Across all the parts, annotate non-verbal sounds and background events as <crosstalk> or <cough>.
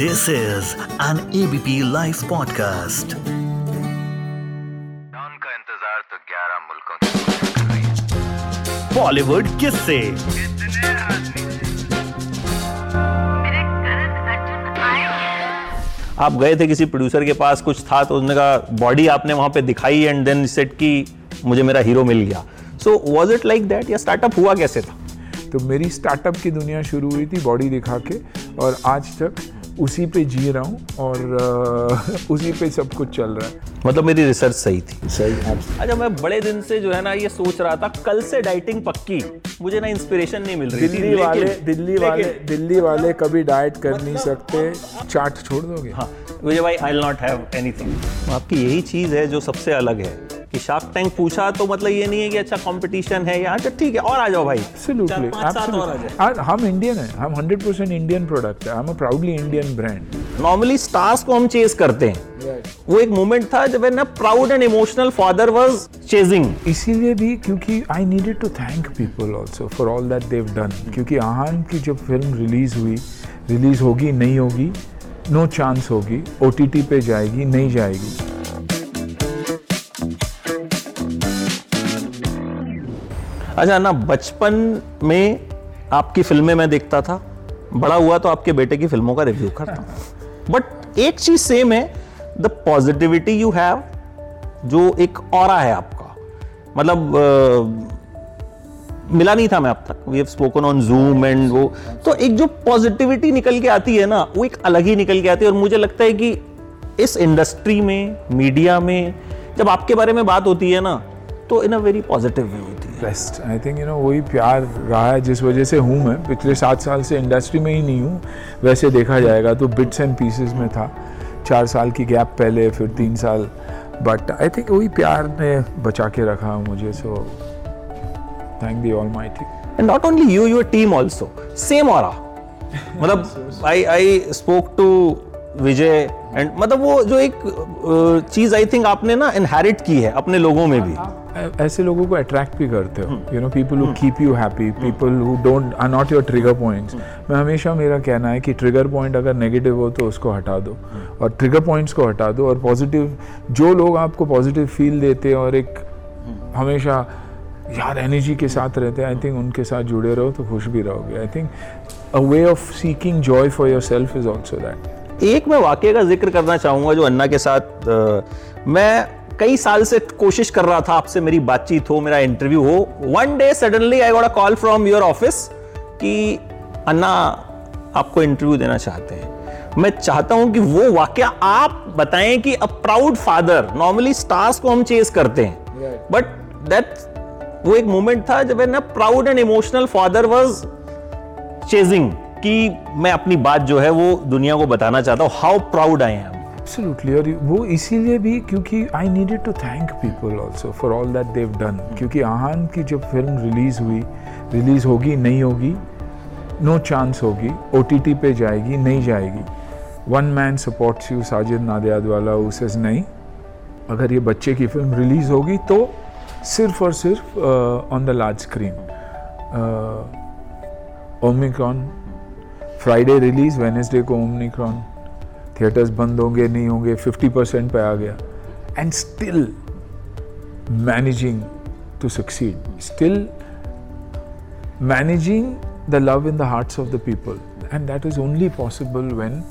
This is an ABP Life podcast. का इंतज़ार तो 11 मुल्कों बॉलीवुड अर्जुन आए आप गए थे किसी प्रोड्यूसर के पास कुछ था तो उसने कहा बॉडी आपने वहाँ पे दिखाई एंड देन सेट की मुझे मेरा हीरो मिल गया. So was it like that या स्टार्टअप हुआ कैसे था? तो मेरी स्टार्टअप की दुनिया शुरू हुई थी बॉडी दिखा के और आज तक उसी पे जी रहा हूँ और <laughs> उसी पे सब कुछ चल रहा है। मतलब मेरी रिसर्च सही थी। सही अच्छा मैं बड़े दिन से जो है ना ये सोच रहा था कल से डाइटिंग पक्की। मुझे ना इंस्पिरेशन नहीं मिल रही थी। दिल्ली वाले दिल्ली वाले दिल्ली वाले कभी डाइट कर नहीं सकते। चाट छोड़ दोगे? हाँ विजय भाई आई नॉट हैव एनीथिंग आपकी यही चीज़ है जो सबसे अलग है। कि शार्क टैंक पूछा तो मतलब ये नहीं है कि अच्छा कंपटीशन है या अच्छा ठीक है और आ जाओ भाई। Absolutely, हम इंडियन है हम 100% इंडियन प्रोडक्ट है हम proudly Indian brand normally stars को हम चेज करते हैं। वो एक मोमेंट था जब ना proud and emotional father was chasing इसीलिए भी क्योंकि I needed to thank people also for all that they've done क्योंकि आहान की जब फ़िल्म रिलीज़ हुई रिलीज़ होगी नहीं होगी नो चांस होगी ओ पे जाएगी नहीं जाएगी। अच्छा ना बचपन में आपकी फ़िल्में मैं देखता था। बड़ा हुआ तो आपके बेटे की फ़िल्मों का रिव्यू करता बट एक चीज़ सेम है द पॉजिटिविटी यू हैव जो एक और है आपका। मतलब अ, मिला नहीं था मैं अब तक। We have spoken on Zoom and वो। तो एक जो पॉजिटिविटी निकल के आती है ना वो एक अलग ही निकल के आती है। और मुझे लगता है कि इस इंडस्ट्री में मीडिया में जब आपके बारे में बात होती है ना तो in a very positive way best I think you know वही प्यार रहा है जिस वजह से हूँ मैं। पिछले सात साल से इंडस्ट्री में ही नहीं हूँ वैसे देखा जाएगा तो बिट्स एंड पीसेस में था। चार साल की गैप पहले फिर तीन साल। बट आई थिंक वही प्यार ने बचा के रखा मुझे सो थैंक दी ऑल माइटी and not only you your team also. Same aura. <laughs> मतलब I I spoke to Vijay and मतलब वो जो एक चीज़ आई थिंक आपने ना इनहेरिट की है अपने लोगों में भी। ऐसे लोगों को अट्रैक्ट भी करते हो you know people who keep you happy people who don't are not your trigger points मैं हमेशा मेरा कहना है कि ट्रिगर पॉइंट अगर नेगेटिव हो तो उसको हटा दो और ट्रिगर पॉइंट्स को हटा दो और पॉजिटिव जो लोग आपको पॉजिटिव फील देते हैं और एक हमेशा यार एनर्जी के साथ रहते हैं आई थिंक उनके साथ जुड़े रहो तो खुश भी रहोगे. I think a way of seeking joy for yourself is also that एक मैं वाक्य का ज़िक्र करना चाहूँगा जो अन्ना के साथ अ, मैं कई साल से कोशिश कर रहा था आपसे मेरी बातचीत हो मेरा इंटरव्यू हो। One day suddenly I got a call from your office कि अन्ना आपको इंटरव्यू देना चाहते हैं। मैं चाहता हूँ कि वो वाक्य आप बताएँ कि a proud father normally stars को हम चेज करते हैं। बट दैट वो एक मोमेंट था जब ना proud and emotional father was chasing कि मैं अपनी बात जो है वो दुनिया को बताना चाहता हूँ how proud I am absolutely और वो इसीलिए भी क्योंकि I needed to thank people also for all that they've done क्योंकि आहान की जब फ़िल्म रिलीज़ हुई रिलीज़ होगी नहीं होगी नो चांस होगी OTT पे जाएगी नहीं जाएगी। One man supports you Sajid Nadiadwala उसे नहीं। अगर ये बच्चे की फ़िल्म रिलीज़ होगी तो सिर्फ़ और सिर्फ़ on the large screen Omicron Friday release Wednesday को ओमिक्रॉन थिएटर्स बंद होंगे नहीं होंगे 50 परसेंट पे आ गया। And still managing to succeed still managing the love in the hearts of the people and that is only possible when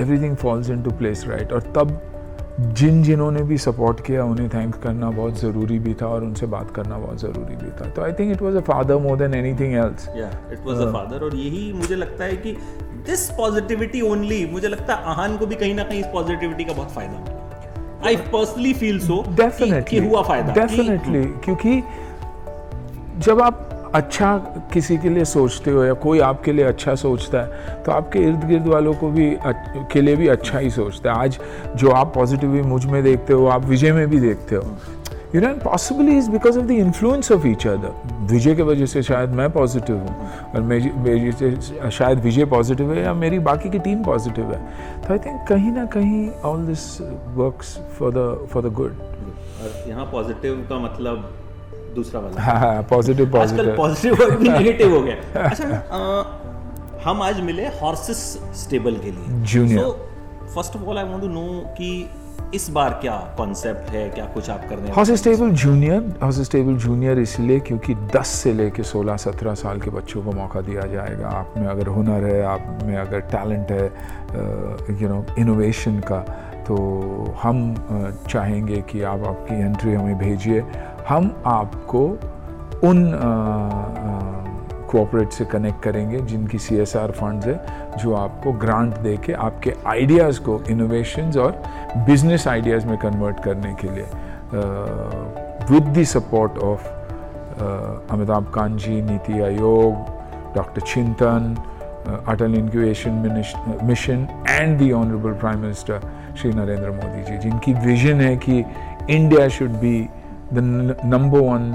everything falls into place right और तब जिन जिन्होंने भी सपोर्ट किया उन्हें थैंक करना बहुत ज़रूरी भी था और उनसे बात करना बहुत ज़रूरी भी था। तो I think it was a father more than anything else it was a father और यही मुझे लगता है कि दिस पॉजिटिविटी ओनली मुझे लगता है आहान को भी कहीं ना कहीं इस पॉजिटिविटी का बहुत फ़ायदा I personally feel so definitely हुआ फ़ायदा। डेफिनेटली क्योंकि जब आप अच्छा किसी के लिए सोचते हो या कोई आपके लिए अच्छा सोचता है तो आपके इर्द गिर्द वालों को भी के लिए भी अच्छा ही सोचता है। आज जो आप पॉजिटिव मुझमें देखते हो आप विजय में भी देखते हो। You know possibly is because of the influence of each other Vijay की वजह से शायद मैं पॉजिटिव हूँ और मेरी से शायद विजय पॉजिटिव है या मेरी बाकी की टीम पॉजिटिव है तो आई थिंक कहीं ना कहीं all this works for the for the good और यहाँ पॉजिटिव का मतलब दूसरा वाला हाँ हाँ पॉजिटिव पॉजिटिव पॉजिटिव वर्ड भी नेगेटिव हो गया अच्छा हम आज मिले हॉर्सेस स्टेबल के लिए Junior. First of all I want to know कि इस बार क्या कॉन्सेप्ट है? क्या कुछ आप कर रहे हैं? House stable junior house stable junior इसलिए क्योंकि 10 से लेके 16 17 साल के बच्चों को मौका दिया जाएगा। आप में अगर हुनर है आप में अगर टैलेंट है यू नो इनोवेशन का तो हम चाहेंगे कि आप आपकी एंट्री हमें भेजिए। हम आपको उन कोऑपरेट से कनेक्ट करेंगे, जिनकी सी एस आर फंड है, जो आपको ग्रांट दे के आपके आइडियाज़ को इनोवेशंस और बिज़नेस आइडियाज़ में कन्वर्ट करने के लिए with the support of Amitabh Kant ji NITI Aayog doctor Chintan Atal innovation mission and the honourable prime minister Shri Narendra Modi ji जिनकी विजन है कि India should be the number one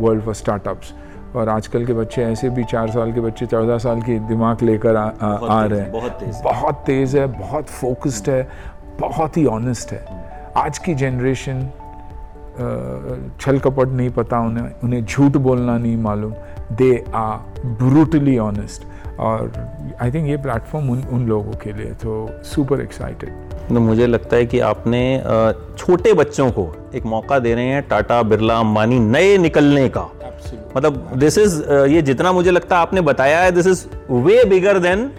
world for startups और आजकल के बच्चे ऐसे भी चार साल के बच्चे चौदह साल की दिमाग लेकर आ, आ, आ रहे हैं। बहुत तेज। है। बहुत तेज है बहुत फोकस्ड है बहुत ही ऑनेस्ट है। आज की जनरेशन छल कपट नहीं पता उन्हें उन्हें झूठ बोलना नहीं मालूम। दे आर ब्रूटली ऑनेस्ट और आई थिंक ये प्लेटफॉर्म उन उन लोगों के लिए तो सुपर एक्साइटेड तो मुझे लगता है कि आपने छोटे बच्चों को एक मौका दे रहे हैं टाटा बिरला अंबानी नए निकलने का। मतलब दिस इज़ ये जितना मुझे लगता है आपने बताया है this is way bigger than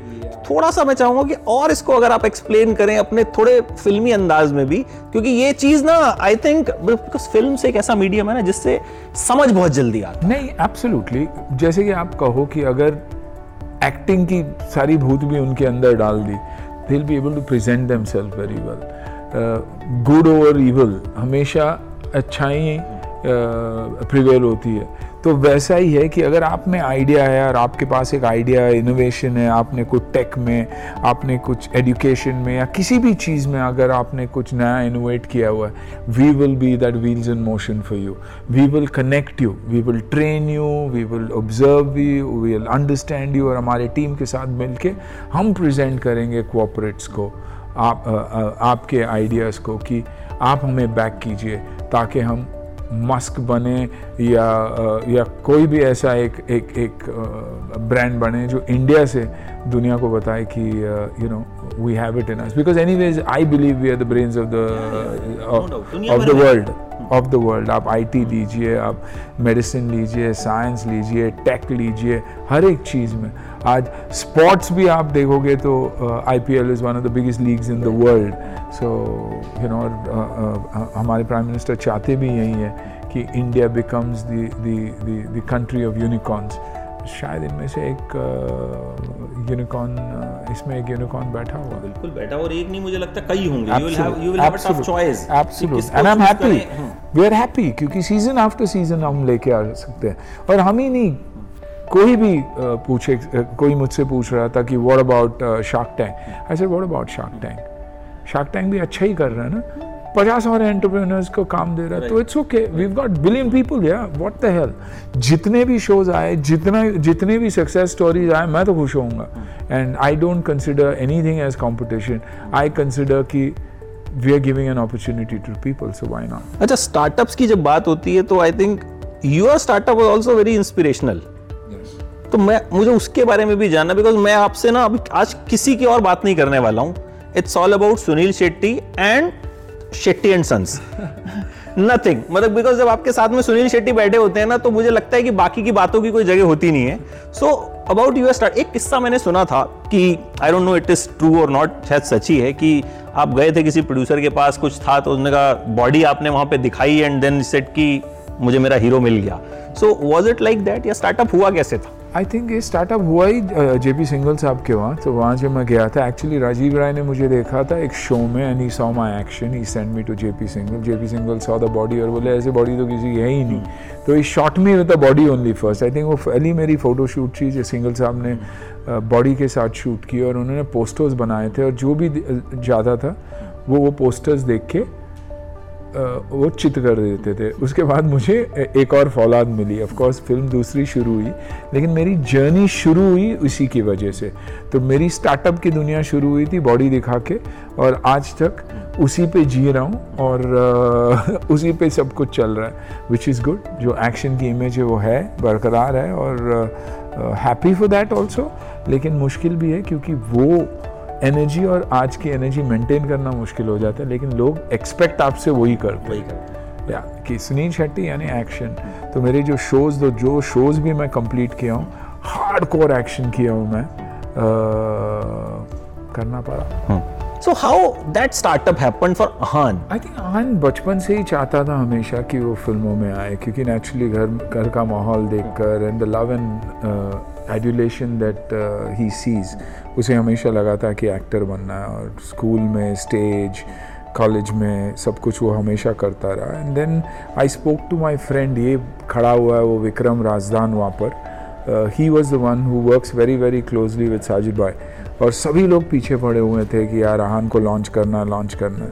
थोड़ा सा मैं चाहूँगा कि और इसको अगर आप एक्सप्लेन करें अपने थोड़े फिल्मी अंदाज में भी, क्योंकि ये चीज़ ना आई थिंक बिकॉज़ फ़िल्म से एक ऐसा मीडियम है ना, जिससे समझ बहुत जल्दी आता नहीं एब्सोल्युटली जैसे कि आप कहो कि अगर एक्टिंग की सारी भूत भी उनके अंदर डाल दी they be able to present them self very well good over evil हमेशा अच्छाई प्रिवेल होती है। तो वैसा ही है कि अगर आप में आइडिया है और आपके पास एक आइडिया है इनोवेशन है आपने कुछ टेक में आपने कुछ एजुकेशन में या किसी भी चीज़ में अगर आपने कुछ नया इनोवेट किया हुआ है we will be that wheels in motion for you we will connect you we will train you we will observe you we will understand you और हमारे टीम के साथ मिलके हम प्रेजेंट करेंगे कोऑपरेट्स को आप अ, अ, आपके आइडियाज़ को कि आप हमें बैक कीजिए ताकि हम मस्क बने या या कोई भी ऐसा एक एक एक ब्रांड बने जो इंडिया से दुनिया को बताए कि you know we have it in us because any ways I believe we are the brains of the of the world of the world आप आईटी लीजिए, आप मेडिसिन लीजिए साइंस लीजिए टेक लीजिए, हर एक चीज़ में। आज स्पोर्ट्स भी आप देखोगे तो I P L is one of the biggest leagues in the world so you know हमारे प्राइम मिनिस्टर चाहते भी यही है कि India becomes the country of unicorns शायद इनमें से एक यूनिकॉर्न इसमें एक यूनिकॉर्न बैठा हुआ। बिल्कुल बैठा और एक नहीं मुझे लगता कई होंगे। अ वी आर हैप्पी क्योंकि सीज़न आफ्टर सीज़न हम लेके आ सकते हैं। और हम ही नहीं कोई भी पूछे कोई मुझसे पूछ रहा था कि what about Shark Tank I said what about Shark Tank Shark Tank भी अच्छा ही कर रहा है ना। पचास और एंटरप्रेन्योर्स को काम दे रहा है तो it's okay we got billion people या व्हाट द हेल जितने भी शोज़ आए जितना जितने भी सक्सेस स्टोरीज आए मैं तो खुश होऊँगा। And I don't consider anything as competition I consider कि we are giving an opportunity to people so why not अच्छा स्टार्टअप्स की जब बात होती है तो I think your startup was also very inspirational तो मैं मुझे उसके बारे में भी जानना बिकॉज़ मैं आपसे ना अभी आज किसी की और बात नहीं करने वाला हूँ। It's all about Sunil Shetty and Shetty and sons nothing मतलब बिकॉज़ जब आपके साथ में सुनील शेट्टी बैठे होते हैं ना तो मुझे लगता है कि बाकी की बातों की कोई जगह होती नहीं है। सो अबाउट यूर स्टार्ट एक किस्सा मैंने सुना था कि I don't know it is true और नॉट शायद सच ही है कि आप गए थे किसी प्रोड्यूसर के पास, कुछ था तो उसने कहा बॉडी आपने वहाँ पे दिखाई एंड देन सेट की मुझे मेरा हीरो मिल गया. So was it like that या स्टार्टअप हुआ कैसे था? आई थिंक ये स्टार्टअप हुआ ही जे पी सिंगल साहब के वहाँ तो वहाँ जब मैं गया था एक्चुअली राजीव राय ने मुझे देखा था एक शो में and he saw my action he send me to J P Singhal J P Singhal saw the body और बोले, ऐसे बॉडी तो किसी है ही नहीं. तो he shot me with the body only first I think वो पहली मेरी फ़ोटो शूट थी जो सिंगल साहब ने बॉडी के साथ शूट की और उन्होंने पोस्टर्स बनाए थे और जो भी ज़्यादा था, वो वो पोस्टर्स देख के वो चित कर देते थे। उसके बाद मुझे एक और फौलाद मिली। ऑफ़ कोर्स फ़िल्म दूसरी शुरू हुई, लेकिन मेरी जर्नी शुरू हुई उसी की वजह से। तो मेरी स्टार्टअप की दुनिया शुरू हुई थी बॉडी दिखा के, और आज तक उसी पे जी रहा हूँ, और <laughs> उसी पे सब कुछ चल रहा है विच इज़ गुड जो एक्शन की इमेज है, वो है, बरकरार है, और हैप्पी फॉर दैट ऑल्सो लेकिन मुश्किल भी है, क्योंकि वो एनर्जी और आज की एनर्जी मेंटेन करना मुश्किल हो जाता है लेकिन लोग एक्सपेक्ट आपसे वही करते हैं। या कि सुनील शेट्टी यानी एक्शन तो मेरे जो शोज़ दो जो शोज़ भी मैं कंप्लीट किया हूँ हार्ड कोर एक्शन किया हूँ मैं। आ, करना पड़ा। So how that startup happened for Ahan? I think Ahan बचपन से ही चाहता था हमेशा कि वो फ़िल्मों में आए, क्योंकि नेचुरली घर घर का माहौल देखकर and the love and adulation that he sees उसे हमेशा लगा था कि एक्टर बनना है और स्कूल में स्टेज कॉलेज में सब कुछ वो हमेशा करता रहा and then I spoke to my friend ये खड़ा हुआ है वो विक्रम राजदान वहाँ पर he was the one who works very very closely with Sajid भाई और सभी लोग पीछे पड़े हुए थे कि यार आहान को लॉन्च करना लॉन्च करना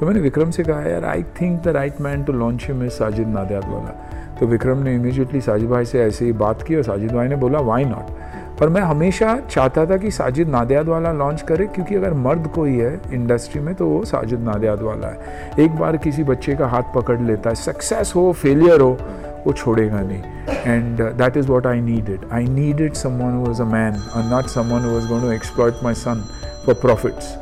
तो मैंने विक्रम से कहा, यार I think the right man to launch him Sajid Nadiadwala तो विक्रम ने इमीडिएटली साजिद भाई से ऐसे ही बात की और साजिद भाई ने बोला वाई नॉट पर मैं हमेशा चाहता था कि साजिद नादियाद वाला लॉन्च करे, क्योंकि अगर मर्द कोई है इंडस्ट्री में तो वो साजिद नादियाद वाला है। एक बार किसी बच्चे का हाथ पकड़ लेता है सक्सेस हो फेलियर हो वो छोड़ेगा नहीं. And that is what I need it I need it someone was a man और not someone was was going to exploit my son for profits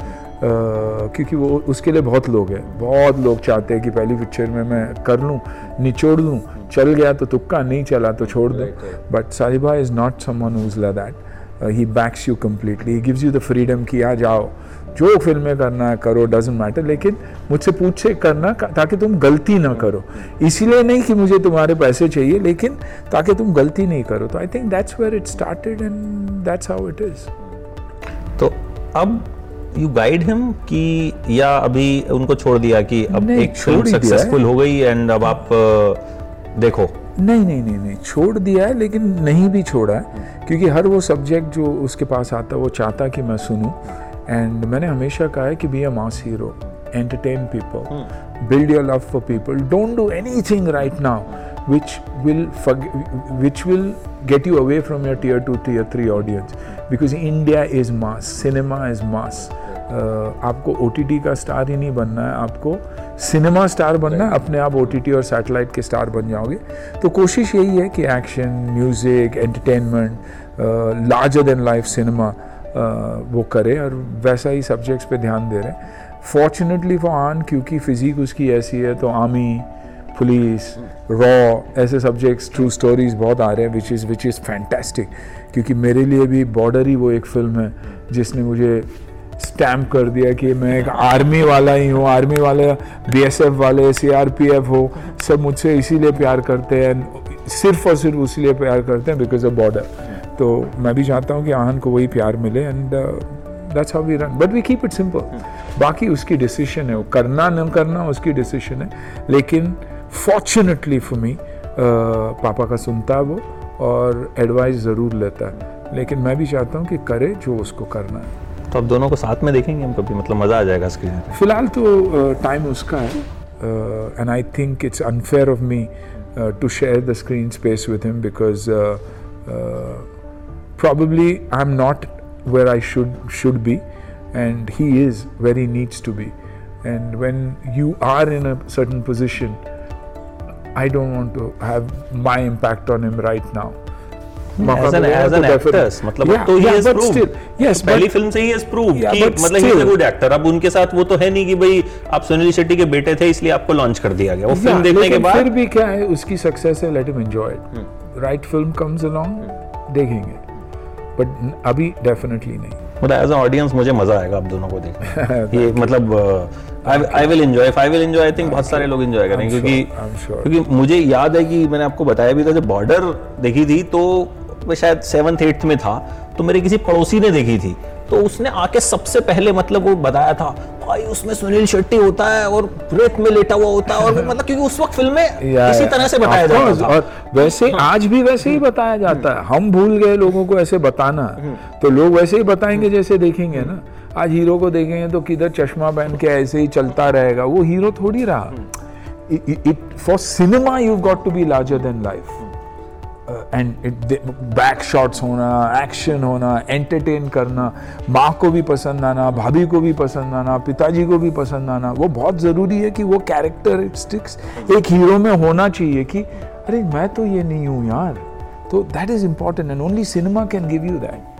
क्योंकि वो उसके लिए बहुत लोग हैं. बहुत लोग चाहते हैं कि पहली पिक्चर में मैं कर लूँ निचोड़ लूँ. चल गया तो तुक्का नहीं चला तो छोड़ दूँ. But Sahiba is not someone who is La that he backs you completely he gives you the freedom कि आ जाओ। जो फ़िल्में करना है करो डजेंट मैटर लेकिन मुझसे पूछे करना ताकि तुम गलती ना करो। इसीलिए नहीं कि मुझे तुम्हारे पैसे चाहिए लेकिन ताकि तुम गलती नहीं करो। तो I think that's where it started and that's how it is तो अब यू गाइड हिम कि या अभी उनको छोड़ दिया कि अब एक फ़िल्म। सक्सेसफुल हो गई एंड अब आप देखो। नहीं नहीं नहीं नहीं छोड़ दिया है लेकिन नहीं भी छोड़ा है क्योंकि हर वो सब्जेक्ट जो उसके पास आता है वो चाहता कि मैं सुनूं। एंड मैंने हमेशा कहा है कि be a mass hero entertain people build your love for people don't do anything right now which will which will get you away from your tier two tier three audience because India is mass cinema is mass आपको ओ का star ही नहीं बनना है आपको uh, cinema star बनना, अपने आप ओटीटी और सैटेलाइट के स्टार बन जाओगे। तो कोशिश यही है कि action music entertainment larger than life cinema वो करे और वैसा ही सब्जेक्ट्स पे ध्यान दे रहे हैं। फॉर्चुनेटली फॉर आन क्योंकि फिजिक उसकी ऐसी है तो आर्मी पुलिस रॉ ऐसे सब्जेक्ट्स ट्रू स्टोरीज बहुत आ रहे हैं which is which is fantastic क्योंकि मेरे लिए भी बॉर्डर ही वो एक फ़िल्म है, जिसने मुझे स्टैम्प कर दिया कि मैं एक आर्मी वाला ही हूँ आर्मी वाले बीएसएफ वाले सीआरपीएफ हो, सब मुझसे इसीलिए प्यार करते हैं, सिर्फ़ और सिर्फ़ इसीलिए प्यार करते हैं बिकॉज़ ऑफ़ बॉर्डर तो मैं भी चाहता हूँ कि आहन को वही प्यार मिले and that's how we run but we keep it simple बाकी उसकी डिसीशन है, वो करना न करना उसकी डिसीशन है, लेकिन फॉर्चुनेटली फॉर मी पापा का सुनता है वो और एडवाइस ज़रूर लेता है। लेकिन मैं भी चाहता हूँ कि करे जो उसको करना है। तो आप दोनों को साथ में देखेंगे हम कभी? मतलब मज़ा आ जाएगा स्क्रीन पे तो। फ़िलहाल तो टाइम uh, उसका है and I think it's unfair of me to share the screen space with him because probably I am not where I should should be and he is very needs to be and when you are in a certain position I don't want to have my impact on him right now मौका as an मिलेगा as तो an definitely- actors मतलब Yeah, तो he yeah, has but still, yes, पहली but- film से ही has prove Yeah, कि मतलब he is a still- good actor अब उनके साथ वो तो है नहीं कि भाई आप सुनील शेट्टी के बेटे थे इसलिए आपको लॉन्च कर दिया गया। वो फ़िल्म देखने के बाद फिर भी क्या है उसकी सक्सेस है let him enjoy it right film comes along देखेंगे। बट अभी डेफिनेटली नहीं। मतलब एज ऑडियंस मुझे मज़ा आएगा आप दोनों को देखने <laughs> ये मतलब I will enjoy I will enjoy I think बहुत सारे लोग एंजॉय करेंगे क्योंकि. क्योंकि मुझे याद है कि मैंने आपको बताया भी था जब बॉर्डर देखी थी तो मैं शायद सेवन्थ एट्थ में था तो मेरे किसी पड़ोसी ने देखी थी। तो उसने आके सबसे पहले मतलब वो बताया था भाई उसमें सुनील शेट्टी होता है और रेत में लेटा हुआ होता है और मतलब क्योंकि उस वक्त फ़िल्में Yeah, इसी तरह से बताया जाता था। और वैसे आज भी वैसे ही बताया जाता है। हम भूल गए लोगों को ऐसे बताना। तो लोग वैसे ही बताएँगे जैसे देखेंगे ना। आज हीरो को देखेंगे तो किधर चश्मा पहन के ऐसे ही चलता रहेगा। वो हीरो थोड़ी रहा। It for cinema you got to be larger than life and back shots होना एक्शन होना एंटरटेन करना, माँ को भी पसंद आना, भाभी को भी पसंद आना, पिताजी को भी पसंद आना, वो बहुत ज़रूरी है कि वो कैरेक्टरिस्टिक्स एक हीरो में होना चाहिए कि, अरे मैं तो ये नहीं हूँ यार। तो that is important and only cinema can give you that